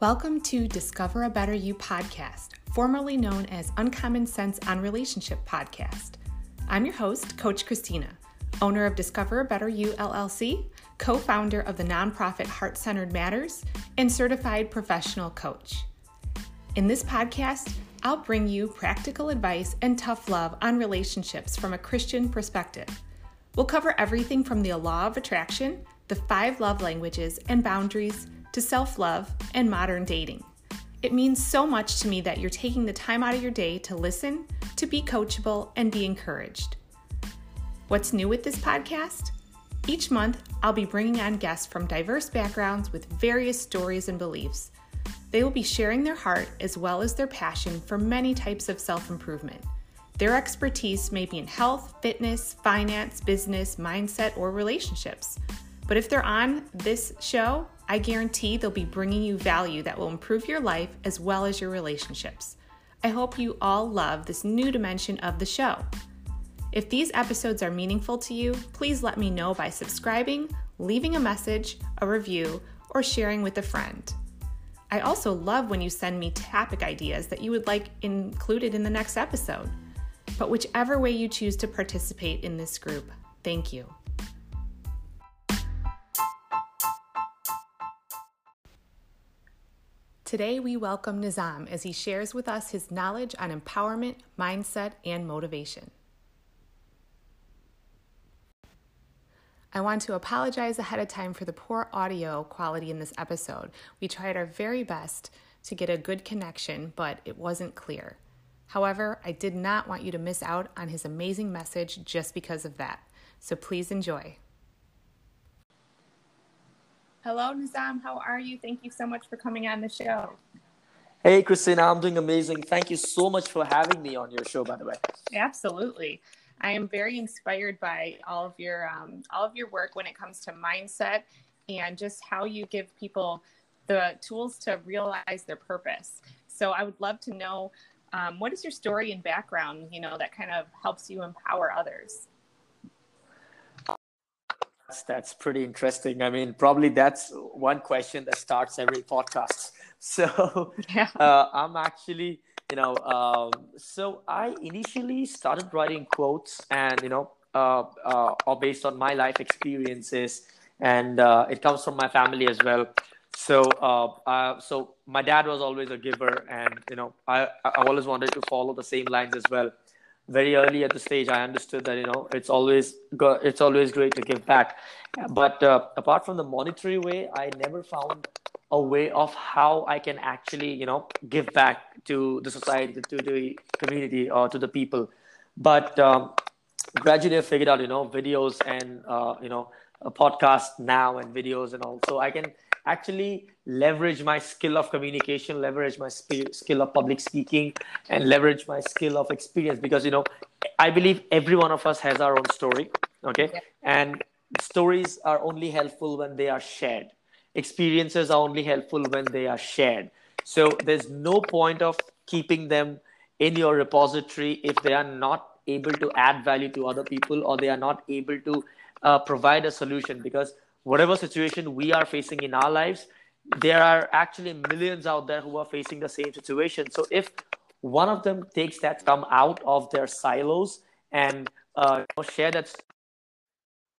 Welcome to Discover a Better You podcast, formerly known as Uncommon Sense on Relationship podcast. I'm your host, Coach Christina, owner of Discover a Better You LLC, co founder of the nonprofit Heart Centered Matters, and certified professional coach. In this podcast, I'll bring you practical advice and tough love on relationships from a Christian perspective. We'll cover everything from the law of attraction, the five love languages, and boundaries to self love and modern dating. It means so much to me that you're taking the time out of your day to listen, to be coachable, and be encouraged. What's new with this podcast? Each month, I'll be bringing on guests from diverse backgrounds with various stories and beliefs. They will be sharing their heart as well as their passion for many types of self improvement. Their expertise may be in health, fitness, finance, business, mindset, or relationships. But if they're on this show, I guarantee they'll be bringing you value that will improve your life as well as your relationships. I hope you all love this new dimension of the show. If these episodes are meaningful to you, please let me know by subscribing, leaving a message, a review, or sharing with a friend. I also love when you send me topic ideas that you would like included in the next episode. But whichever way you choose to participate in this group, thank you. Today, we welcome Nizam as he shares with us his knowledge on empowerment, mindset, and motivation. I want to apologize ahead of time for the poor audio quality in this episode. We tried our very best to get a good connection, but it wasn't clear. However, I did not want you to miss out on his amazing message just because of that. So please enjoy. Hello, Nizam. How are you? Thank you so much for coming on the show. Hey, Christina, I'm doing amazing. Thank you so much for having me on your show, by the way. Absolutely. I am very inspired by all of your um, all of your work when it comes to mindset and just how you give people the tools to realize their purpose. So I would love to know um, what is your story and background, you know, that kind of helps you empower others. That's, that's pretty interesting. I mean, probably that's one question that starts every podcast. So yeah. uh, I'm actually, you know, um, so I initially started writing quotes and, you know, uh, uh, or based on my life experiences, and uh, it comes from my family as well. So, uh, so my dad was always a giver, and you know, I I always wanted to follow the same lines as well very early at the stage i understood that you know it's always go- it's always great to give back. But uh, apart from the monetary way i never found a way of how i can actually you know give back to the society to the community or to the people. But um, gradually i figured out you know videos and uh, you know a podcast now and videos and all. So i can actually leverage my skill of communication leverage my sp- skill of public speaking and leverage my skill of experience because you know i believe every one of us has our own story okay? Yeah. and stories are only helpful when they are shared. Experiences are only helpful when they are shared. So there's no point of keeping them in your repository if they are not able to add value to other people or they are not able to uh, provide a solution because whatever situation we are facing in our lives, there are actually millions out there who are facing the same situation. So if one of them takes that come out of their silos and uh, share that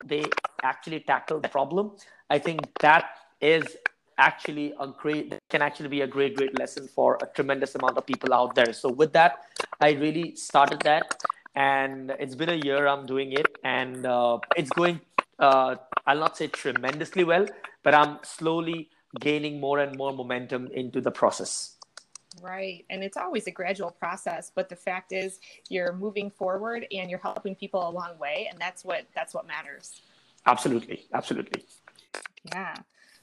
they actually tackle the problem, I think that is actually a great can actually be a great great lesson for a tremendous amount of people out there so with that i really started that and it's been a year i'm doing it and uh, it's going uh, I'll not say tremendously well, but I'm slowly gaining more and more momentum into the process. Right. And it's always a gradual process, but the fact is you're moving forward and you're helping people a long way and that's what that's what matters. Absolutely. Absolutely. Yeah.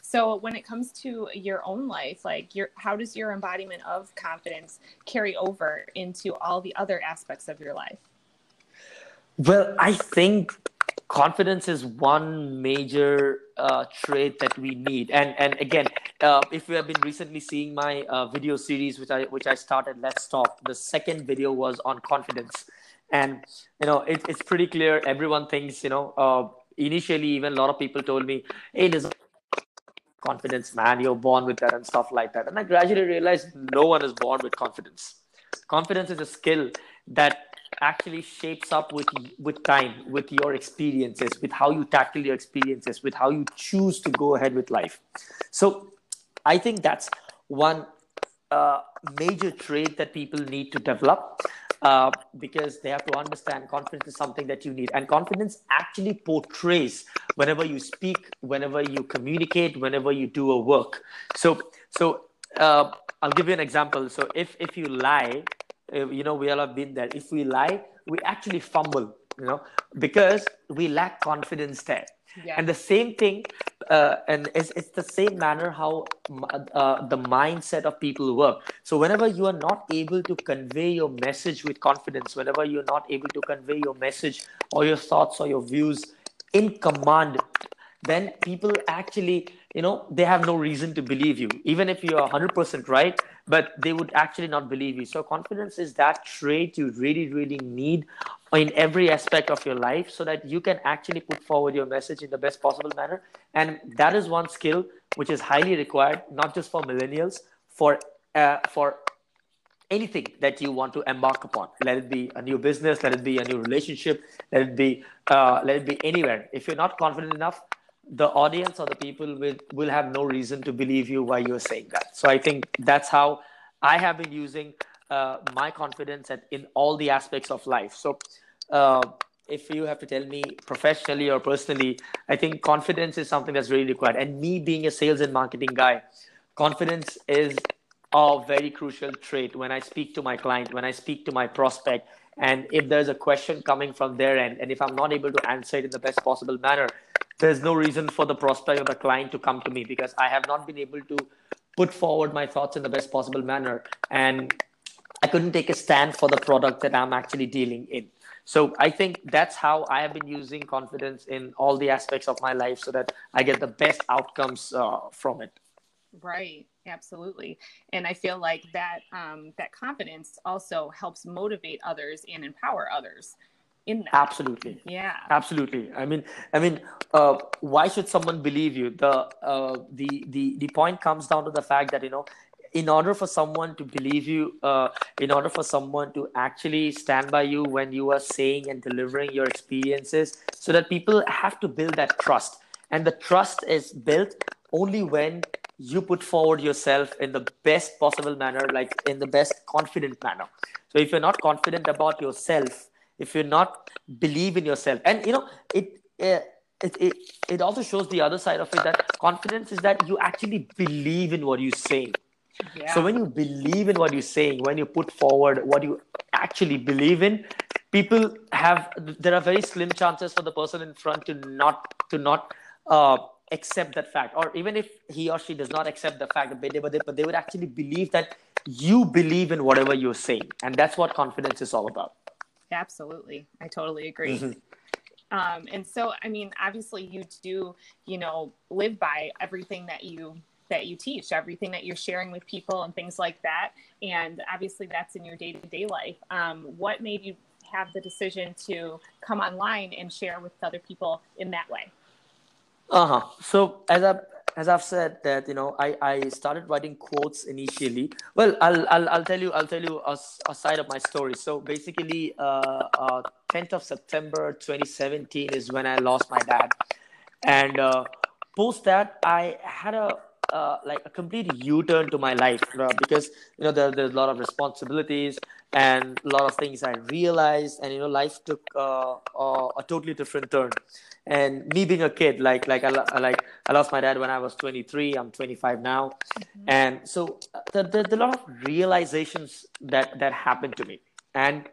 So when it comes to your own life, like your how does your embodiment of confidence carry over into all the other aspects of your life? Well, I think confidence is one major uh, trait that we need and and again uh, if you have been recently seeing my uh, video series which i which i started let's talk the second video was on confidence and you know it, it's pretty clear everyone thinks you know uh, initially even a lot of people told me hey this confidence, man. You're born with that and stuff like that. And I gradually realized no one is born with confidence. Confidence is a skill that actually shapes up with with time, with your experiences, with how you tackle your experiences, with how you choose to go ahead with life. So I think that's one uh, major trait that people need to develop uh, because they have to understand confidence is something that you need. And confidence actually portrays whenever you speak, whenever you communicate, whenever you do a work. So, so uh, I'll give you an example. So if, if you lie, you know, we all have been there. If we lie, we actually fumble, you know, because we lack confidence there. Yeah. And the same thing, uh, and it's, it's the same manner how uh, the mindset of people work. So whenever you are not able to convey your message with confidence, whenever you're not able to convey your message or your thoughts or your views in command, then people actually, you know, they have no reason to believe you, even if you are 100% right but they would actually not believe you. So confidence is that trait you really, really need in every aspect of your life so that you can actually put forward your message in the best possible manner. And that is one skill which is highly required, not just for millennials, for uh, for anything that you want to embark upon. Let it be a new business, let it be a new relationship, let it be uh, let it be anywhere. If you're not confident enough, the audience or the people will, will have no reason to believe you why you're saying that. So I think that's how I have been using uh, my confidence at, in all the aspects of life. So uh, if you have to tell me professionally or personally, I think confidence is something that's really required. And me being a sales and marketing guy, confidence is a very crucial trait when I speak to my client, when I speak to my prospect. And if there's a question coming from their end, and if I'm not able to answer it in the best possible manner, there's no reason for the prospect or the client to come to me because I have not been able to put forward my thoughts in the best possible manner. And I couldn't take a stand for the product that I'm actually dealing in. So I think that's how I have been using confidence in all the aspects of my life so that I get the best outcomes uh, from it. Right, absolutely, and I feel like that um, that confidence also helps motivate others and empower others in that. Absolutely. Yeah. Absolutely. I mean, I mean, uh, why should someone believe you? The uh, the the the point comes down to the fact that you know, in order for someone to believe you, uh, in order for someone to actually stand by you when you are saying and delivering your experiences, so that people have to build that trust, and the trust is built only when you put forward yourself in the best possible manner, like in the best confident manner. So if you're not confident about yourself if you're not believe in yourself and you know it, uh, it it it also shows the other side of it that confidence is that you actually believe in what you say yeah. so when you believe in what you're saying when you put forward what you actually believe in people have there are very slim chances for the person in front to not to not uh, accept that fact or even if he or she does not accept the fact but they, but they, but they would actually believe that you believe in whatever you're saying and that's what confidence is all about Absolutely. I totally agree. Mm-hmm. Um, and so, I mean, obviously you do, you know, live by everything that you that you teach, everything that you're sharing with people and things like that. And obviously that's in your day-to-day life. Um, what made you have the decision to come online and share with other people in that way? Uh-huh. So as I as I've said that you know I, I started writing quotes initially. Well, I'll I'll, I'll tell you I'll tell you a, a side of my story. So basically, uh, uh, 10th of September 2017 is when I lost my dad, and uh, post that I had a uh, like a complete U-turn to my life uh, because you know there, there's a lot of responsibilities and a lot of things I realized, and you know life took uh, a totally different turn. And me being a kid like like I, like I lost my dad when I was 23 I'm 25 now. Mm-hmm. and so uh, there, there, there, a lot of realizations that that happened to me. And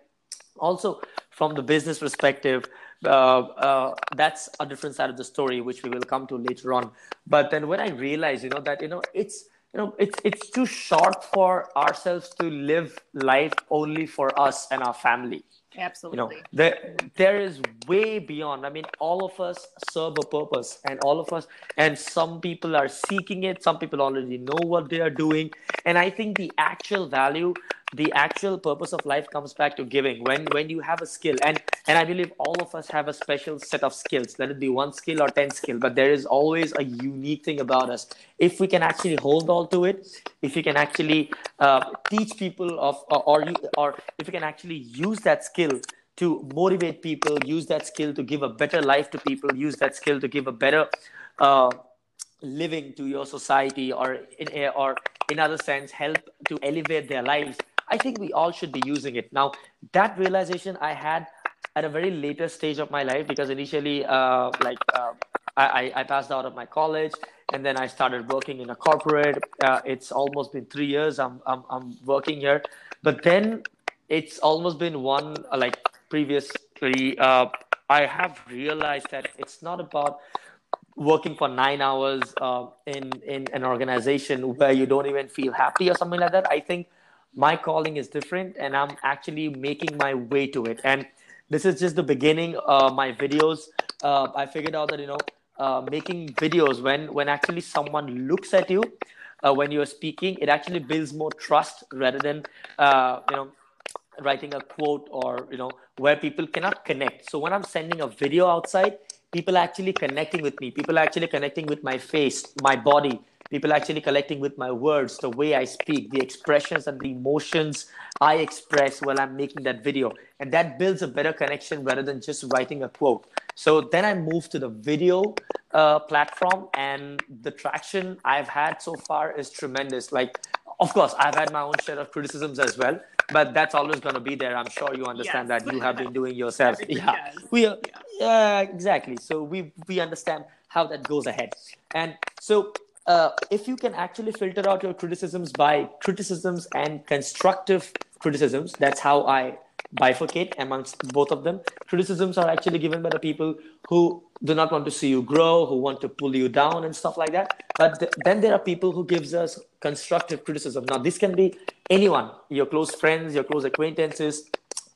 also from the business perspective uh, uh, that's a different side of the story which we will come to later on. But then when I realized you know that you know it's you know it's it's too short for ourselves to live life only for us and our family Absolutely. You know, there there is way beyond. I mean, all of us serve a purpose, and all of us, and some people are seeking it. Some people already know what they are doing, and I think the actual value the actual purpose of life comes back to giving. When when you have a skill and and i believe all of us have a special set of skills let it be one skill or 10 skill but there is always a unique thing about us. If we can actually hold on to it if you can actually uh, teach people of or, or or if you can actually use that skill to motivate people use that skill to give a better life to people use that skill to give a better uh, living to your society or in or in other sense help to elevate their lives I think we all should be using it. Now, that realization I had at a very later stage of my life because initially, uh, like, uh, I, I passed out of my college and then I started working in a corporate. Uh, it's almost been three years I'm, I'm, I'm working here. But then it's almost been one, uh, like, previously, uh, I have realized that it's not about working for nine hours uh, in in an organization where you don't even feel happy or something like that. I think my calling is different and i'm actually making my way to it. And this is just the beginning of my videos. Uh, i figured out that you know uh, making videos when when actually someone looks at you uh, when you're speaking it actually builds more trust rather than uh, you know writing a quote or you know where people cannot connect. So when i'm sending a video outside people actually connecting with me. People actually connecting with my face my body people actually collecting with my words, the way I speak, the expressions and the emotions I express while I'm making that video. And that builds a better connection rather than just writing a quote. So then I moved to the video uh, platform, and the traction I've had so far is tremendous. Like, of course, I've had my own share of criticisms as well, but that's always going to be there. I'm sure you understand yes. that you have been doing yourself. yeah, we are, yeah. yeah, exactly. So we we understand how that goes ahead, and so uh, if you can actually filter out your criticisms by criticisms and constructive criticisms, that's how I bifurcate amongst both of them. Criticisms are actually given by the people who do not want to see you grow, who want to pull you down and stuff like that. But th- then there are people who gives us constructive criticism. Now this can be anyone, your close friends, your close acquaintances.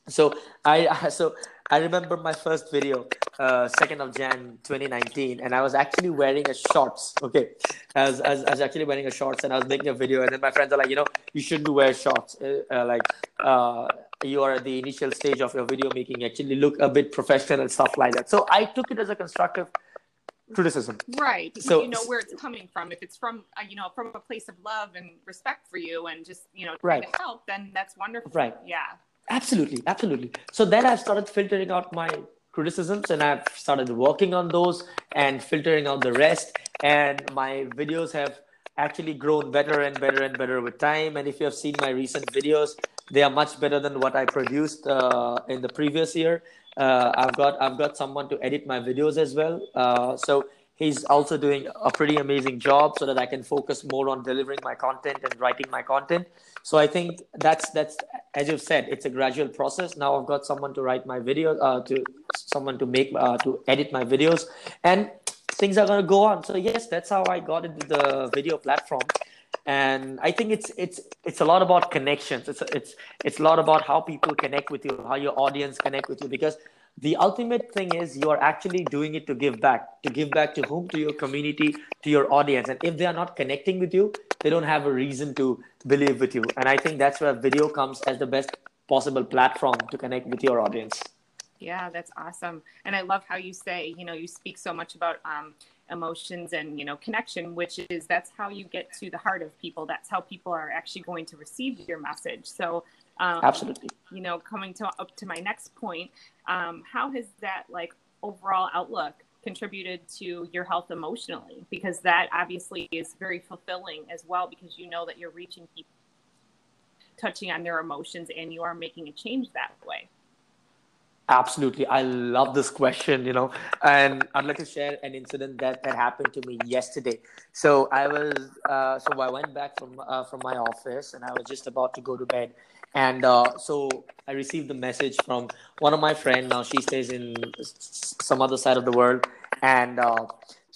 So I so I remember my first video, uh, 2nd of Jan 2019, and I was actually wearing a shorts. Okay. I was, I, was, I was actually wearing a shorts and I was making a video, and then my friends are like, you know, you shouldn't wear shorts. Uh, uh, like, uh, you are at the initial stage of your video making, actually look a bit professional and stuff like that. So I took it as a constructive criticism. Right. So you know where it's coming from. If it's from, uh, you know, from a place of love and respect for you and just, you know, trying right. to help, then that's wonderful. Right. Yeah. Absolutely, absolutely. So then I've started filtering out my criticisms and I've started working on those and filtering out the rest. And my videos have actually grown better and better and better with time. And if you have seen my recent videos, they are much better than what I produced uh, in the previous year. Uh, I've got I've got someone to edit my videos as well. Uh, so he's also doing a pretty amazing job so that I can focus more on delivering my content and writing my content. So I think that's that's as you've said, it's a gradual process. Now I've got someone to write my video uh, to someone to make uh, to edit my videos, and things are gonna go on. So yes, that's how I got into the video platform, and I think it's it's it's a lot about connections. It's it's it's a lot about how people connect with you, how your audience connect with you, because the ultimate thing is you are actually doing it to give back to give back to whom to your community to your audience and if they are not connecting with you they don't have a reason to believe with you. And i think that's where video comes as the best possible platform to connect with your audience. Yeah that's awesome. And i love how you say you know you speak so much about um, emotions and you know connection which is that's how you get to the heart of people. That's how people are actually going to receive your message. So um, Absolutely. You know, coming to up to my next point, um, how has that like overall outlook contributed to your health emotionally? Because that obviously is very fulfilling as well, because you know that you're reaching people, touching on their emotions, and you are making a change that way. Absolutely. I love this question, you know, and I'd like to share an incident that, that happened to me yesterday. So I was, uh, so I went back from, uh, from my office and I was just about to go to bed and uh, so I received the message from one of my friends. Now she stays in some other side of the world, and uh,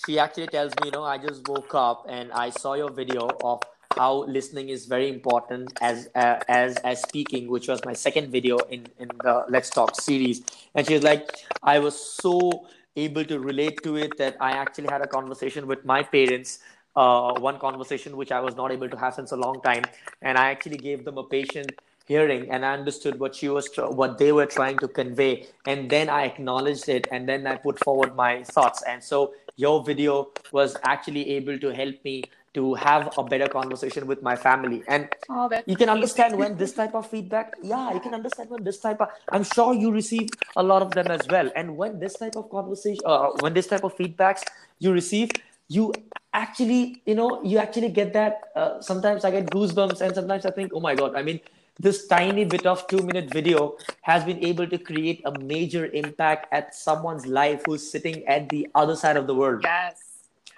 she actually tells me, you know, I just woke up and I saw your video of how listening is very important as uh, as as speaking, which was my second video in in the Let's Talk series. And she's like, I was so able to relate to it that I actually had a conversation with my parents uh, one conversation which I was not able to have since a long time. And I actually gave them a patient hearing and I understood what she was what they were trying to convey. And then I acknowledged it and then I put forward my thoughts. And so your video was actually able to help me to have a better conversation with my family. And oh, you can understand when this type of feedback yeah you can understand when this type of i'm sure you receive a lot of them as well. And when this type of conversation uh, when this type of feedbacks you receive you actually you know you actually get that uh, sometimes i get goosebumps and sometimes i think oh my god i mean this tiny bit of two minute video has been able to create a major impact at someone's life who's sitting at the other side of the world. Yes.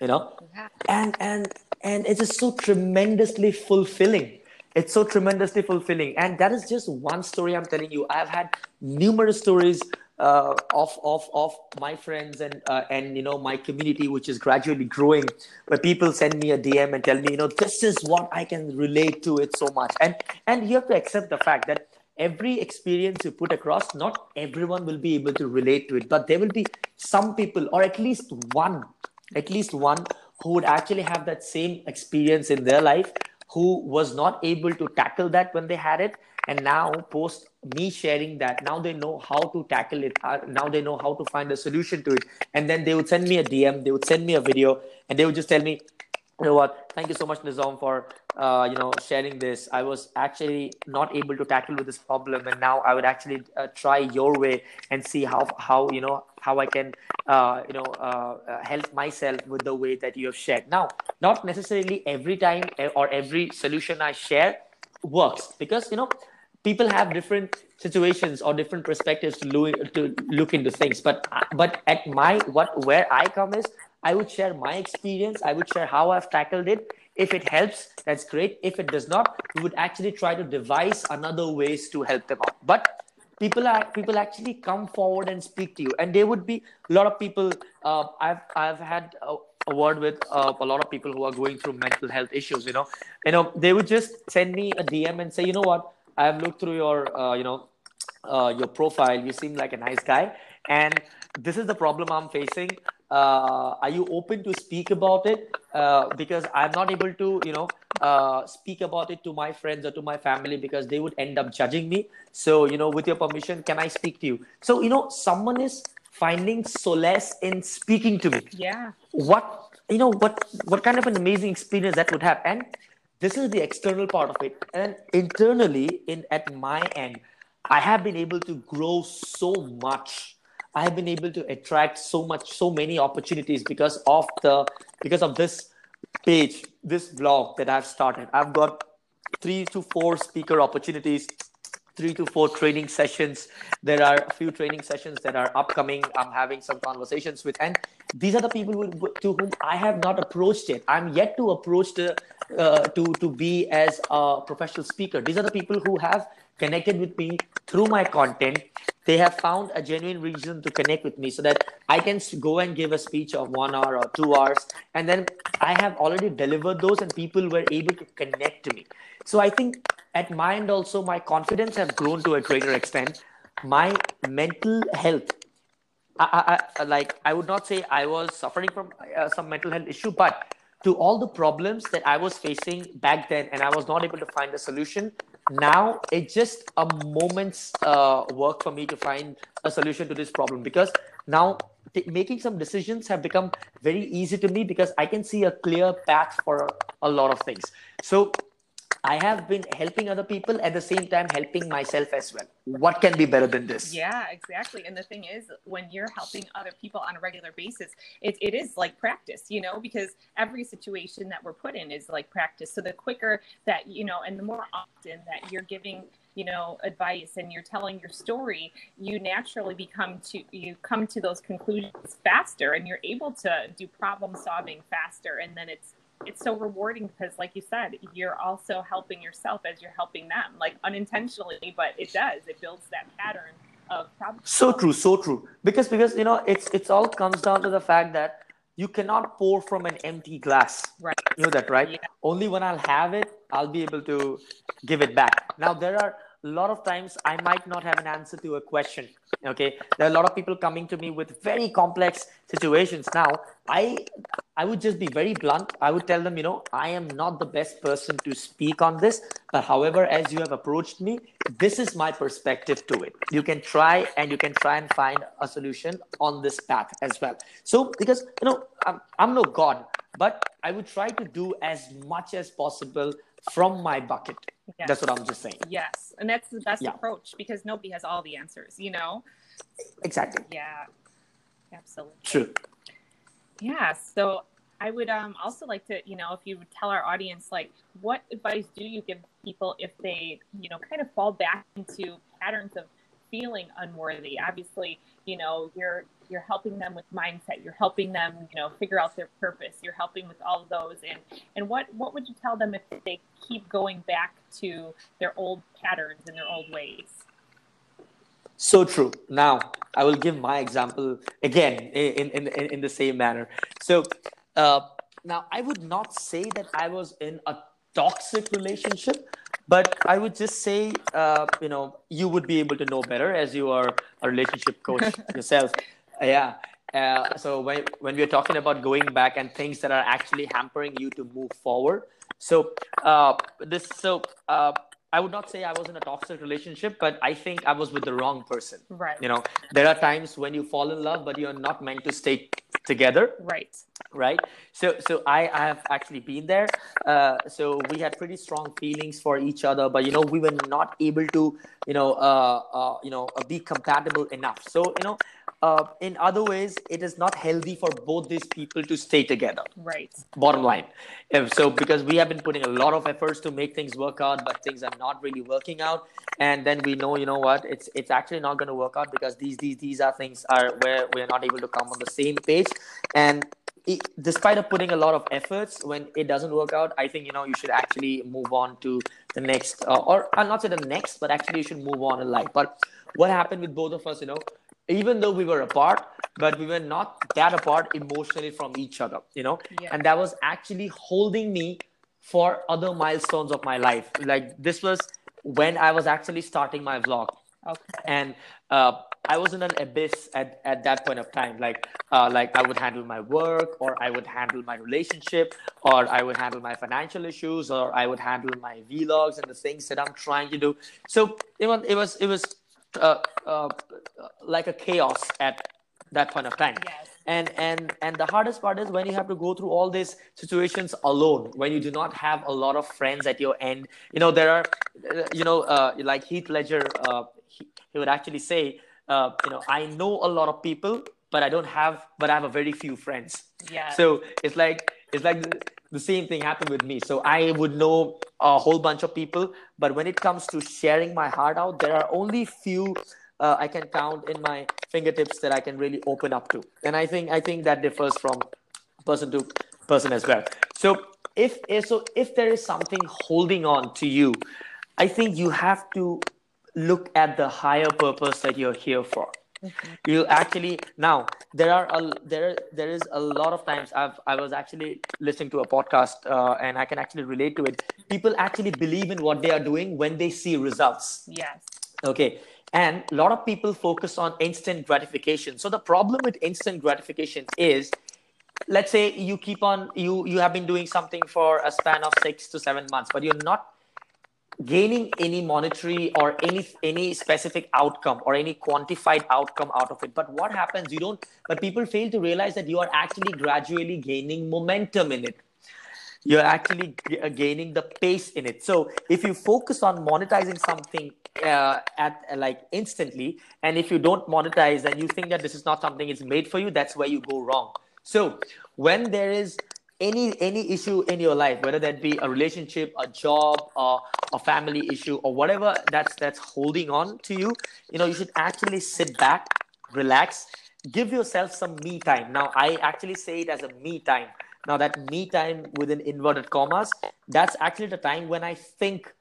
You know? Yeah. and and and it is just so tremendously fulfilling. It's so tremendously fulfilling. And that is just one story i'm telling you. I've had numerous stories uh, of, of, of my friends and uh, and you know my community which is gradually growing. Where people send me a dm and tell me you know this is what i can relate to it so much. And and you have to accept the fact that every experience you put across not everyone will be able to relate to it. But there will be some people or at least one at least one who would actually have that same experience in their life who was not able to tackle that when they had it and now post me sharing that now they know how to tackle it now they know how to find a solution to it. And then they would send me a dm they would send me a video and they would just tell me you know what? Thank you so much nizam for uh, you know sharing this. I was actually not able to tackle with this problem and now i would actually uh, try your way and see how how you know how i can uh, you know uh, uh, help myself with the way that you have shared. Now not necessarily every time eh, or every solution i share works because you know people have different situations or different perspectives to look, to look into things but but at my what where i come is I would share my experience. I would share how I've tackled it. If it helps, that's great. If it does not, we would actually try to devise another ways to help them out. But people are people actually come forward and speak to you, and there would be a lot of people. Uh, I've I've had a, a word with uh, a lot of people who are going through mental health issues. You know, you know, they would just send me a DM and say, you know what, I have looked through your uh, you know uh, your profile. You seem like a nice guy, and this is the problem I'm facing. Uh, are you open to speak about it? Uh, because i'm not able to you know uh, speak about it to my friends or to my family because they would end up judging me. So you know with your permission can i speak to you? So you know someone is finding solace in speaking to me. Yeah. What you know what what kind of an amazing experience that would have. And this is the external part of it and internally in at my end i have been able to grow so much I have been able to attract so much, so many opportunities because of the because of this page, this blog that I've started. I've got three to four speaker opportunities, three to four training sessions. There are a few training sessions that are upcoming. I'm having some conversations with, and these are the people to whom I have not approached yet. I'm yet to approach uh, to to be as a professional speaker. These are the people who have connected with me through my content they have found a genuine reason to connect with me so that I can go and give a speech of one hour or two hours. And then I have already delivered those, and people were able to connect to me. So I think at my end also, my confidence have grown to a greater extent. My mental health, I, I, like I would not say I was suffering from uh, some mental health issue, but to all the problems that I was facing back then, and I was not able to find a solution, now it's just a moment's uh, work for me to find a solution to this problem because now t- making some decisions have become very easy to me because i can see a clear path for a lot of things. So I have been helping other people at the same time helping myself as well. What can be better than this? Yeah, exactly. And the thing is, when you're helping other people on a regular basis, it, it is like practice, you know, because every situation that we're put in is like practice. So the quicker that, you know, and the more often that you're giving you know advice and you're telling your story you naturally become to you come to those conclusions faster and you're able to do problem solving faster and then it's it's so rewarding because like you said you're also helping yourself as you're helping them like unintentionally but it does. It builds that pattern of problem so true so true. Because because you know it's it's all comes down to the fact that you cannot pour from an empty glass. Right. You know that right? Yeah. only when i'll have it i'll be able to give it back. Now there are a lot of times I might not have an answer to a question. Okay, there are a lot of people coming to me with very complex situations. Now, I I would just be very blunt. I would tell them, you know, I am not the best person to speak on this, but however, as you have approached me, this is my perspective to it you can try and you can try and find a solution on this path as well so because you know i'm, I'm no god but i would try to do as much as possible from my bucket. Yes. that's what i'm just saying. Yes. And that's the best yeah. approach because nobody has all the answers you know? Exactly. Yeah. Absolutely. True. Yeah. So I would um, also like to, you know, if you would tell our audience, like, what advice do you give people if they, you know, kind of fall back into patterns of feeling unworthy? Obviously, you know, you're you're helping them with mindset, you're helping them, you know, figure out their purpose, you're helping with all of those. And and what what would you tell them if they keep going back to their old patterns and their old ways? So true. Now, I will give my example again in, in, in, in the same manner. So, uh, now, I would not say that I was in a toxic relationship, but I would just say, uh, you know, you would be able to know better as you are a relationship coach yourself. Yeah. Uh, so when when we're talking about going back and things that are actually hampering you to move forward, so uh, this so uh, I would not say I was in a toxic relationship, but I think I was with the wrong person. Right. You know, there are times when you fall in love, but you're not meant to stay together right right so so i, I have actually been there uh, so we had pretty strong feelings for each other but you know we were not able to you know uh, uh, you know be compatible enough so you know uh, in other ways, it is not healthy for both these people to stay together. Right. Bottom line. So, because we have been putting a lot of efforts to make things work out, but things are not really working out, and then we know, you know what, it's it's actually not going to work out because these these these are things are where we're not able to come on the same page, and it, despite of putting a lot of efforts, when it doesn't work out, I think you know you should actually move on to the next, uh, or I'll not say the next, but actually you should move on in life. But what happened with both of us, you know, even though we were apart but we were not that apart emotionally from each other you know? Yeah. and that was actually holding me for other milestones of my life. Like this was when i was actually starting my vlog. Okay. and uh, i was in an abyss at, at that point of time. Like uh, like i would handle my work or i would handle my relationship or i would handle my financial issues or i would handle my vlogs and the things that i'm trying to do. So it was it was it was uh, uh, like a chaos at that point of time. Yes. And and and the hardest part is when you have to go through all these situations alone, when you do not have a lot of friends at your end. You know there are, you know, uh, like Heath Ledger, uh, he, he, would actually say, uh, you know, I know a lot of people, but I don't have, but I have a very few friends. Yeah. So it's like it's like the same thing happened with me. So I would know a whole bunch of people, but when it comes to sharing my heart out, there are only few uh, I can count in my fingertips that I can really open up to. And I think I think that differs from person to person as well. So if so if there is something holding on to you, I think you have to look at the higher purpose that you're here for you actually now there are a there there is a lot of times i've i was actually listening to a podcast uh, and i can actually relate to it. People actually believe in what they are doing when they see results. Yes. Okay. And a lot of people focus on instant gratification. So the problem with instant gratification is let's say you keep on you you have been doing something for a span of 6 to 7 months but you're not gaining any monetary or any any specific outcome or any quantified outcome out of it. But what happens you don't but people fail to realize that you are actually gradually gaining momentum in it. You're actually g- uh, gaining the pace in it. So if you focus on monetizing something uh, at uh, like instantly and if you don't monetize and you think that this is not something it's made for you that's where you go wrong. So when there is any any issue in your life whether that be a relationship a job or a family issue or whatever that's that's holding on to you you know you should actually sit back relax give yourself some me time. Now i actually say it as a me time. Now that me time within inverted commas that's actually the time when i think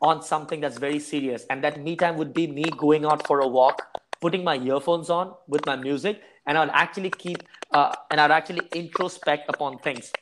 on something that's very serious. And that me time would be me going out for a walk putting my earphones on with my music and i'll actually keep uh, and i'll actually introspect upon things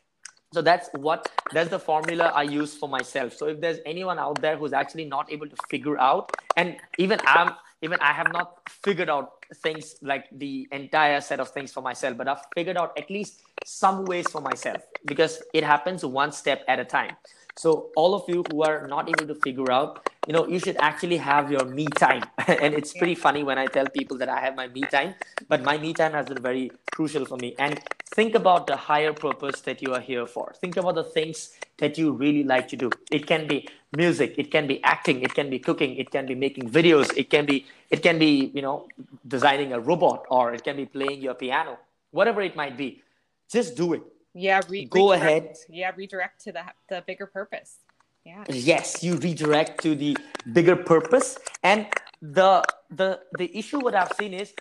so that's what that's the formula i use for myself so if there's anyone out there who's actually not able to figure out and even i'm even i have not figured out things like the entire set of things for myself, but I've figured out at least some ways for myself because it happens one step at a time. So all of you who are not able to figure out, you know, you should actually have your me time. and it's pretty funny when I tell people that I have my me time, but my me time has been very crucial for me. And think about the higher purpose that you are here for. Think about the things that you really like to do. It can be music, it can be acting, it can be cooking, it can be making videos, it can be it can be, you know, designing a robot or it can be playing your piano. Whatever it might be. Just do it yeah re- go redirect. ahead. Yeah redirect to the the bigger purpose. Yeah. Yes you redirect to the bigger purpose. And the the the issue what i've seen is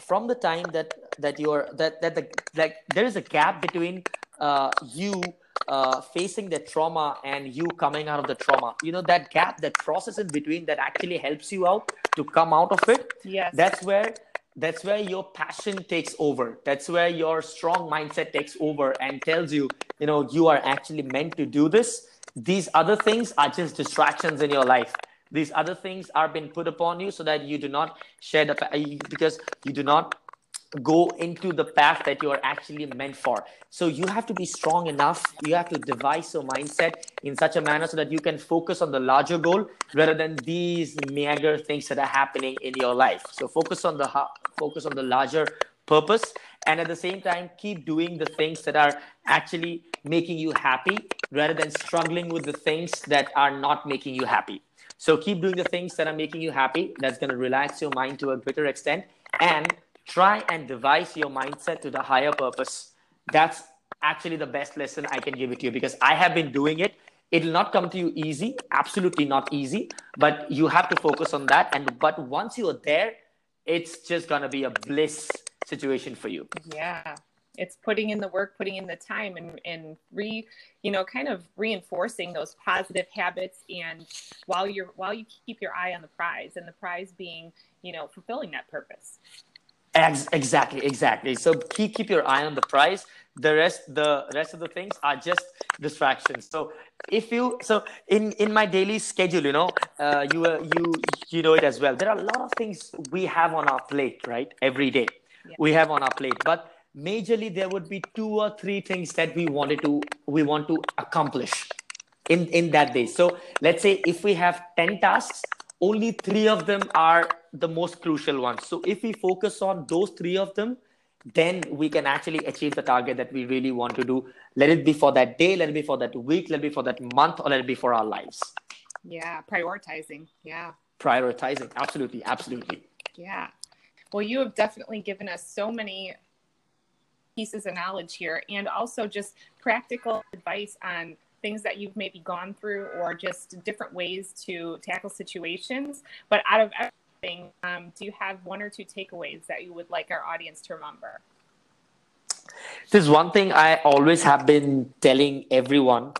from the time that that you're that that the like there is a gap between uh, you uh, facing the trauma and you coming out of the trauma. You know that gap that process in between that actually helps you out to come out of it. Yes. That's where that's where your passion takes over. That's where your strong mindset takes over and tells you you know you are actually meant to do this. These other things are just distractions in your life. These other things are being put upon you so that you do not share the because you do not go into the path that you are actually meant for. So you have to be strong enough. You have to devise your mindset in such a manner so that you can focus on the larger goal rather than these meager things that are happening in your life. So focus on the focus on the larger purpose and at the same time keep doing the things that are actually making you happy rather than struggling with the things that are not making you happy. So keep doing the things that are making you happy. That's going to relax your mind to a greater extent and try and devise your mindset to the higher purpose. That's actually the best lesson I can give it to you because I have been doing it. It'll not come to you easy, absolutely not easy, but you have to focus on that. And but once you are there, it's just gonna be a bliss situation for you. Yeah. It's putting in the work, putting in the time and, and re, you know, kind of reinforcing those positive habits. And while you're, while you keep your eye on the prize and the prize being, you know, fulfilling that purpose. Ex- exactly, exactly. So keep keep your eye on the price. The rest, the rest of the things are just distractions. So if you, so in in my daily schedule, you know, uh, you uh, you you know it as well. There are a lot of things we have on our plate, right? Every day yeah. we have on our plate, but majorly there would be two or three things that we wanted to we want to accomplish in in that day. So let's say if we have ten tasks, only three of them are the most crucial ones. So if we focus on those three of them, then we can actually achieve the target that we really want to do. Let it be for that day, let it be for that week, let it be for that month, or let it be for our lives. Yeah, prioritizing. Yeah. Prioritizing. Absolutely. Absolutely. Yeah. Well, you have definitely given us so many pieces of knowledge here and also just practical advice on things that you've maybe gone through or just different ways to tackle situations. But out of everything, um, do you have one or two takeaways that you would like our audience to remember? There's one thing I always have been telling everyone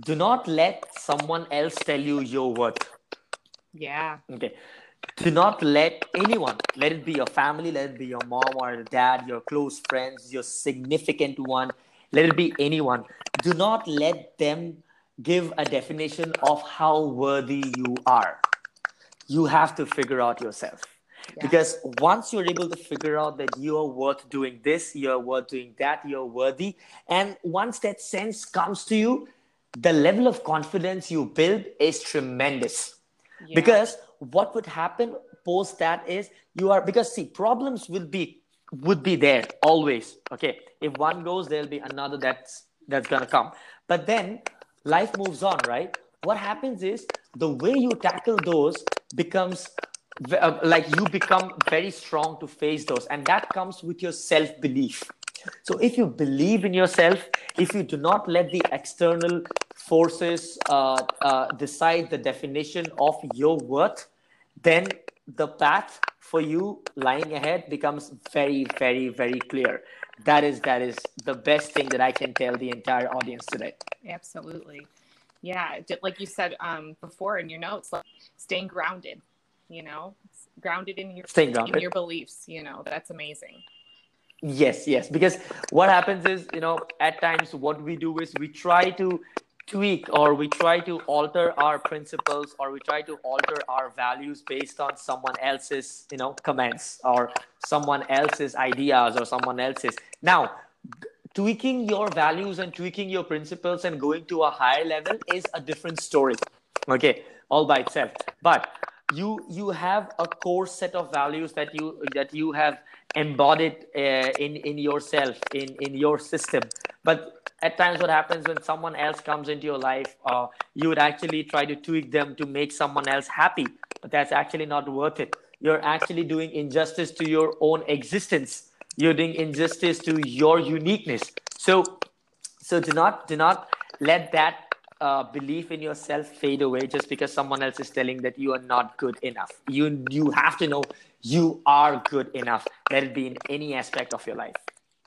do not let someone else tell you your worth. Yeah. Okay. Do not let anyone, let it be your family, let it be your mom or your dad, your close friends, your significant one, let it be anyone. Do not let them give a definition of how worthy you are. You have to figure out yourself. Yeah. Because once you're able to figure out that you're worth doing this, you're worth doing that, you're worthy, and once that sense comes to you, the level of confidence you build is tremendous. Yeah. Because what would happen post that is you are because see problems will be would be there always. Okay? If one goes there'll be another that's that's gonna come. But then life moves on right? What happens is the way you tackle those becomes uh, like you become very strong to face those. And that comes with your self belief so if you believe in yourself if you do not let the external forces uh, uh, decide the definition of your worth then the path for you lying ahead becomes very very very clear. That is that is the best thing that i can tell the entire audience today. Absolutely. Yeah like you said um, before in your notes like staying grounded you know? Grounded in your staying grounded. in your beliefs you know? That's amazing. Yes yes because what happens is you know at times what we do is we try to tweak or we try to alter our principles or we try to alter our values based on someone else's you know comments or someone else's ideas or someone else's. Now tweaking your values and tweaking your principles and going to a higher level is a different story okay all by itself. But you you have a core set of values that you that you have embodied uh, in in yourself in in your system. But at times what happens when someone else comes into your life uh, you would actually try to tweak them to make someone else happy but that's actually not worth it. You're actually doing injustice to your own existence. You're doing injustice to your uniqueness. So so do not do not let that uh, belief in yourself fade away just because someone else is telling that you are not good enough. You you have to know you are good enough. Let it be in any aspect of your life.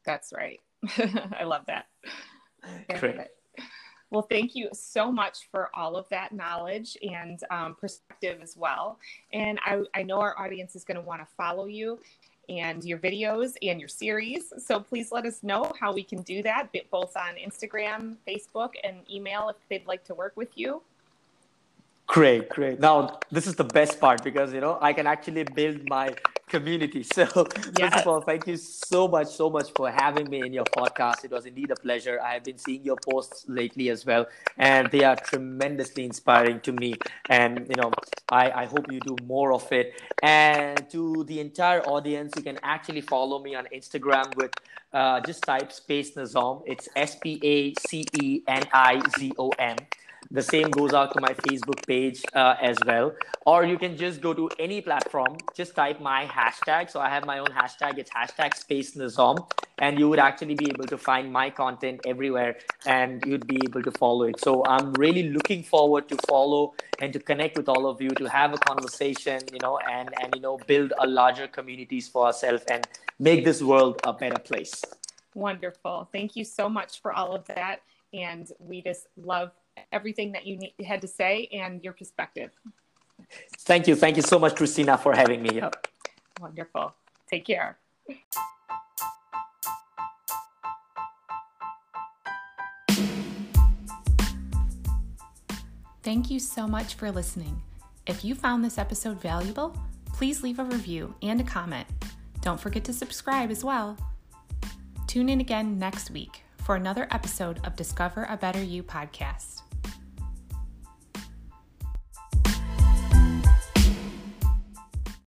That's right. I love that. Great. Well, thank you so much for all of that knowledge and um, perspective as well. And I, I know our audience is going to want to follow you and your videos and your series. So please let us know how we can do that, both on Instagram, Facebook, and email if they'd like to work with you. Great, great. Now, this is the best part because, you know, I can actually build my community. So, yes. first of all, thank you so much, so much for having me in your podcast. It was indeed a pleasure. I have been seeing your posts lately as well, and they are tremendously inspiring to me. And, you know, I, I hope you do more of it. And to the entire audience, you can actually follow me on Instagram with uh, just type Space Nizom. It's S P A C E N I Z O M. The same goes out to my Facebook page uh, as well. Or you can just go to any platform, just type my hashtag. So I have my own hashtag. It's hashtag Space Nizom. And you would actually be able to find my content everywhere and you'd be able to follow it. So I'm really looking forward to follow and to connect with all of you, to have a conversation, you know, and, and you know, build a larger communities for ourselves and make this world a better place. Wonderful. Thank you so much for all of that. And we just love everything that you need, had to say and your perspective. Thank you. Thank you so much, Christina, for having me here. Oh, wonderful. Take care. Thank you so much for listening. If you found this episode valuable, please leave a review and a comment. Don't forget to subscribe as well. Tune in again next week for another episode of Discover a Better You podcast.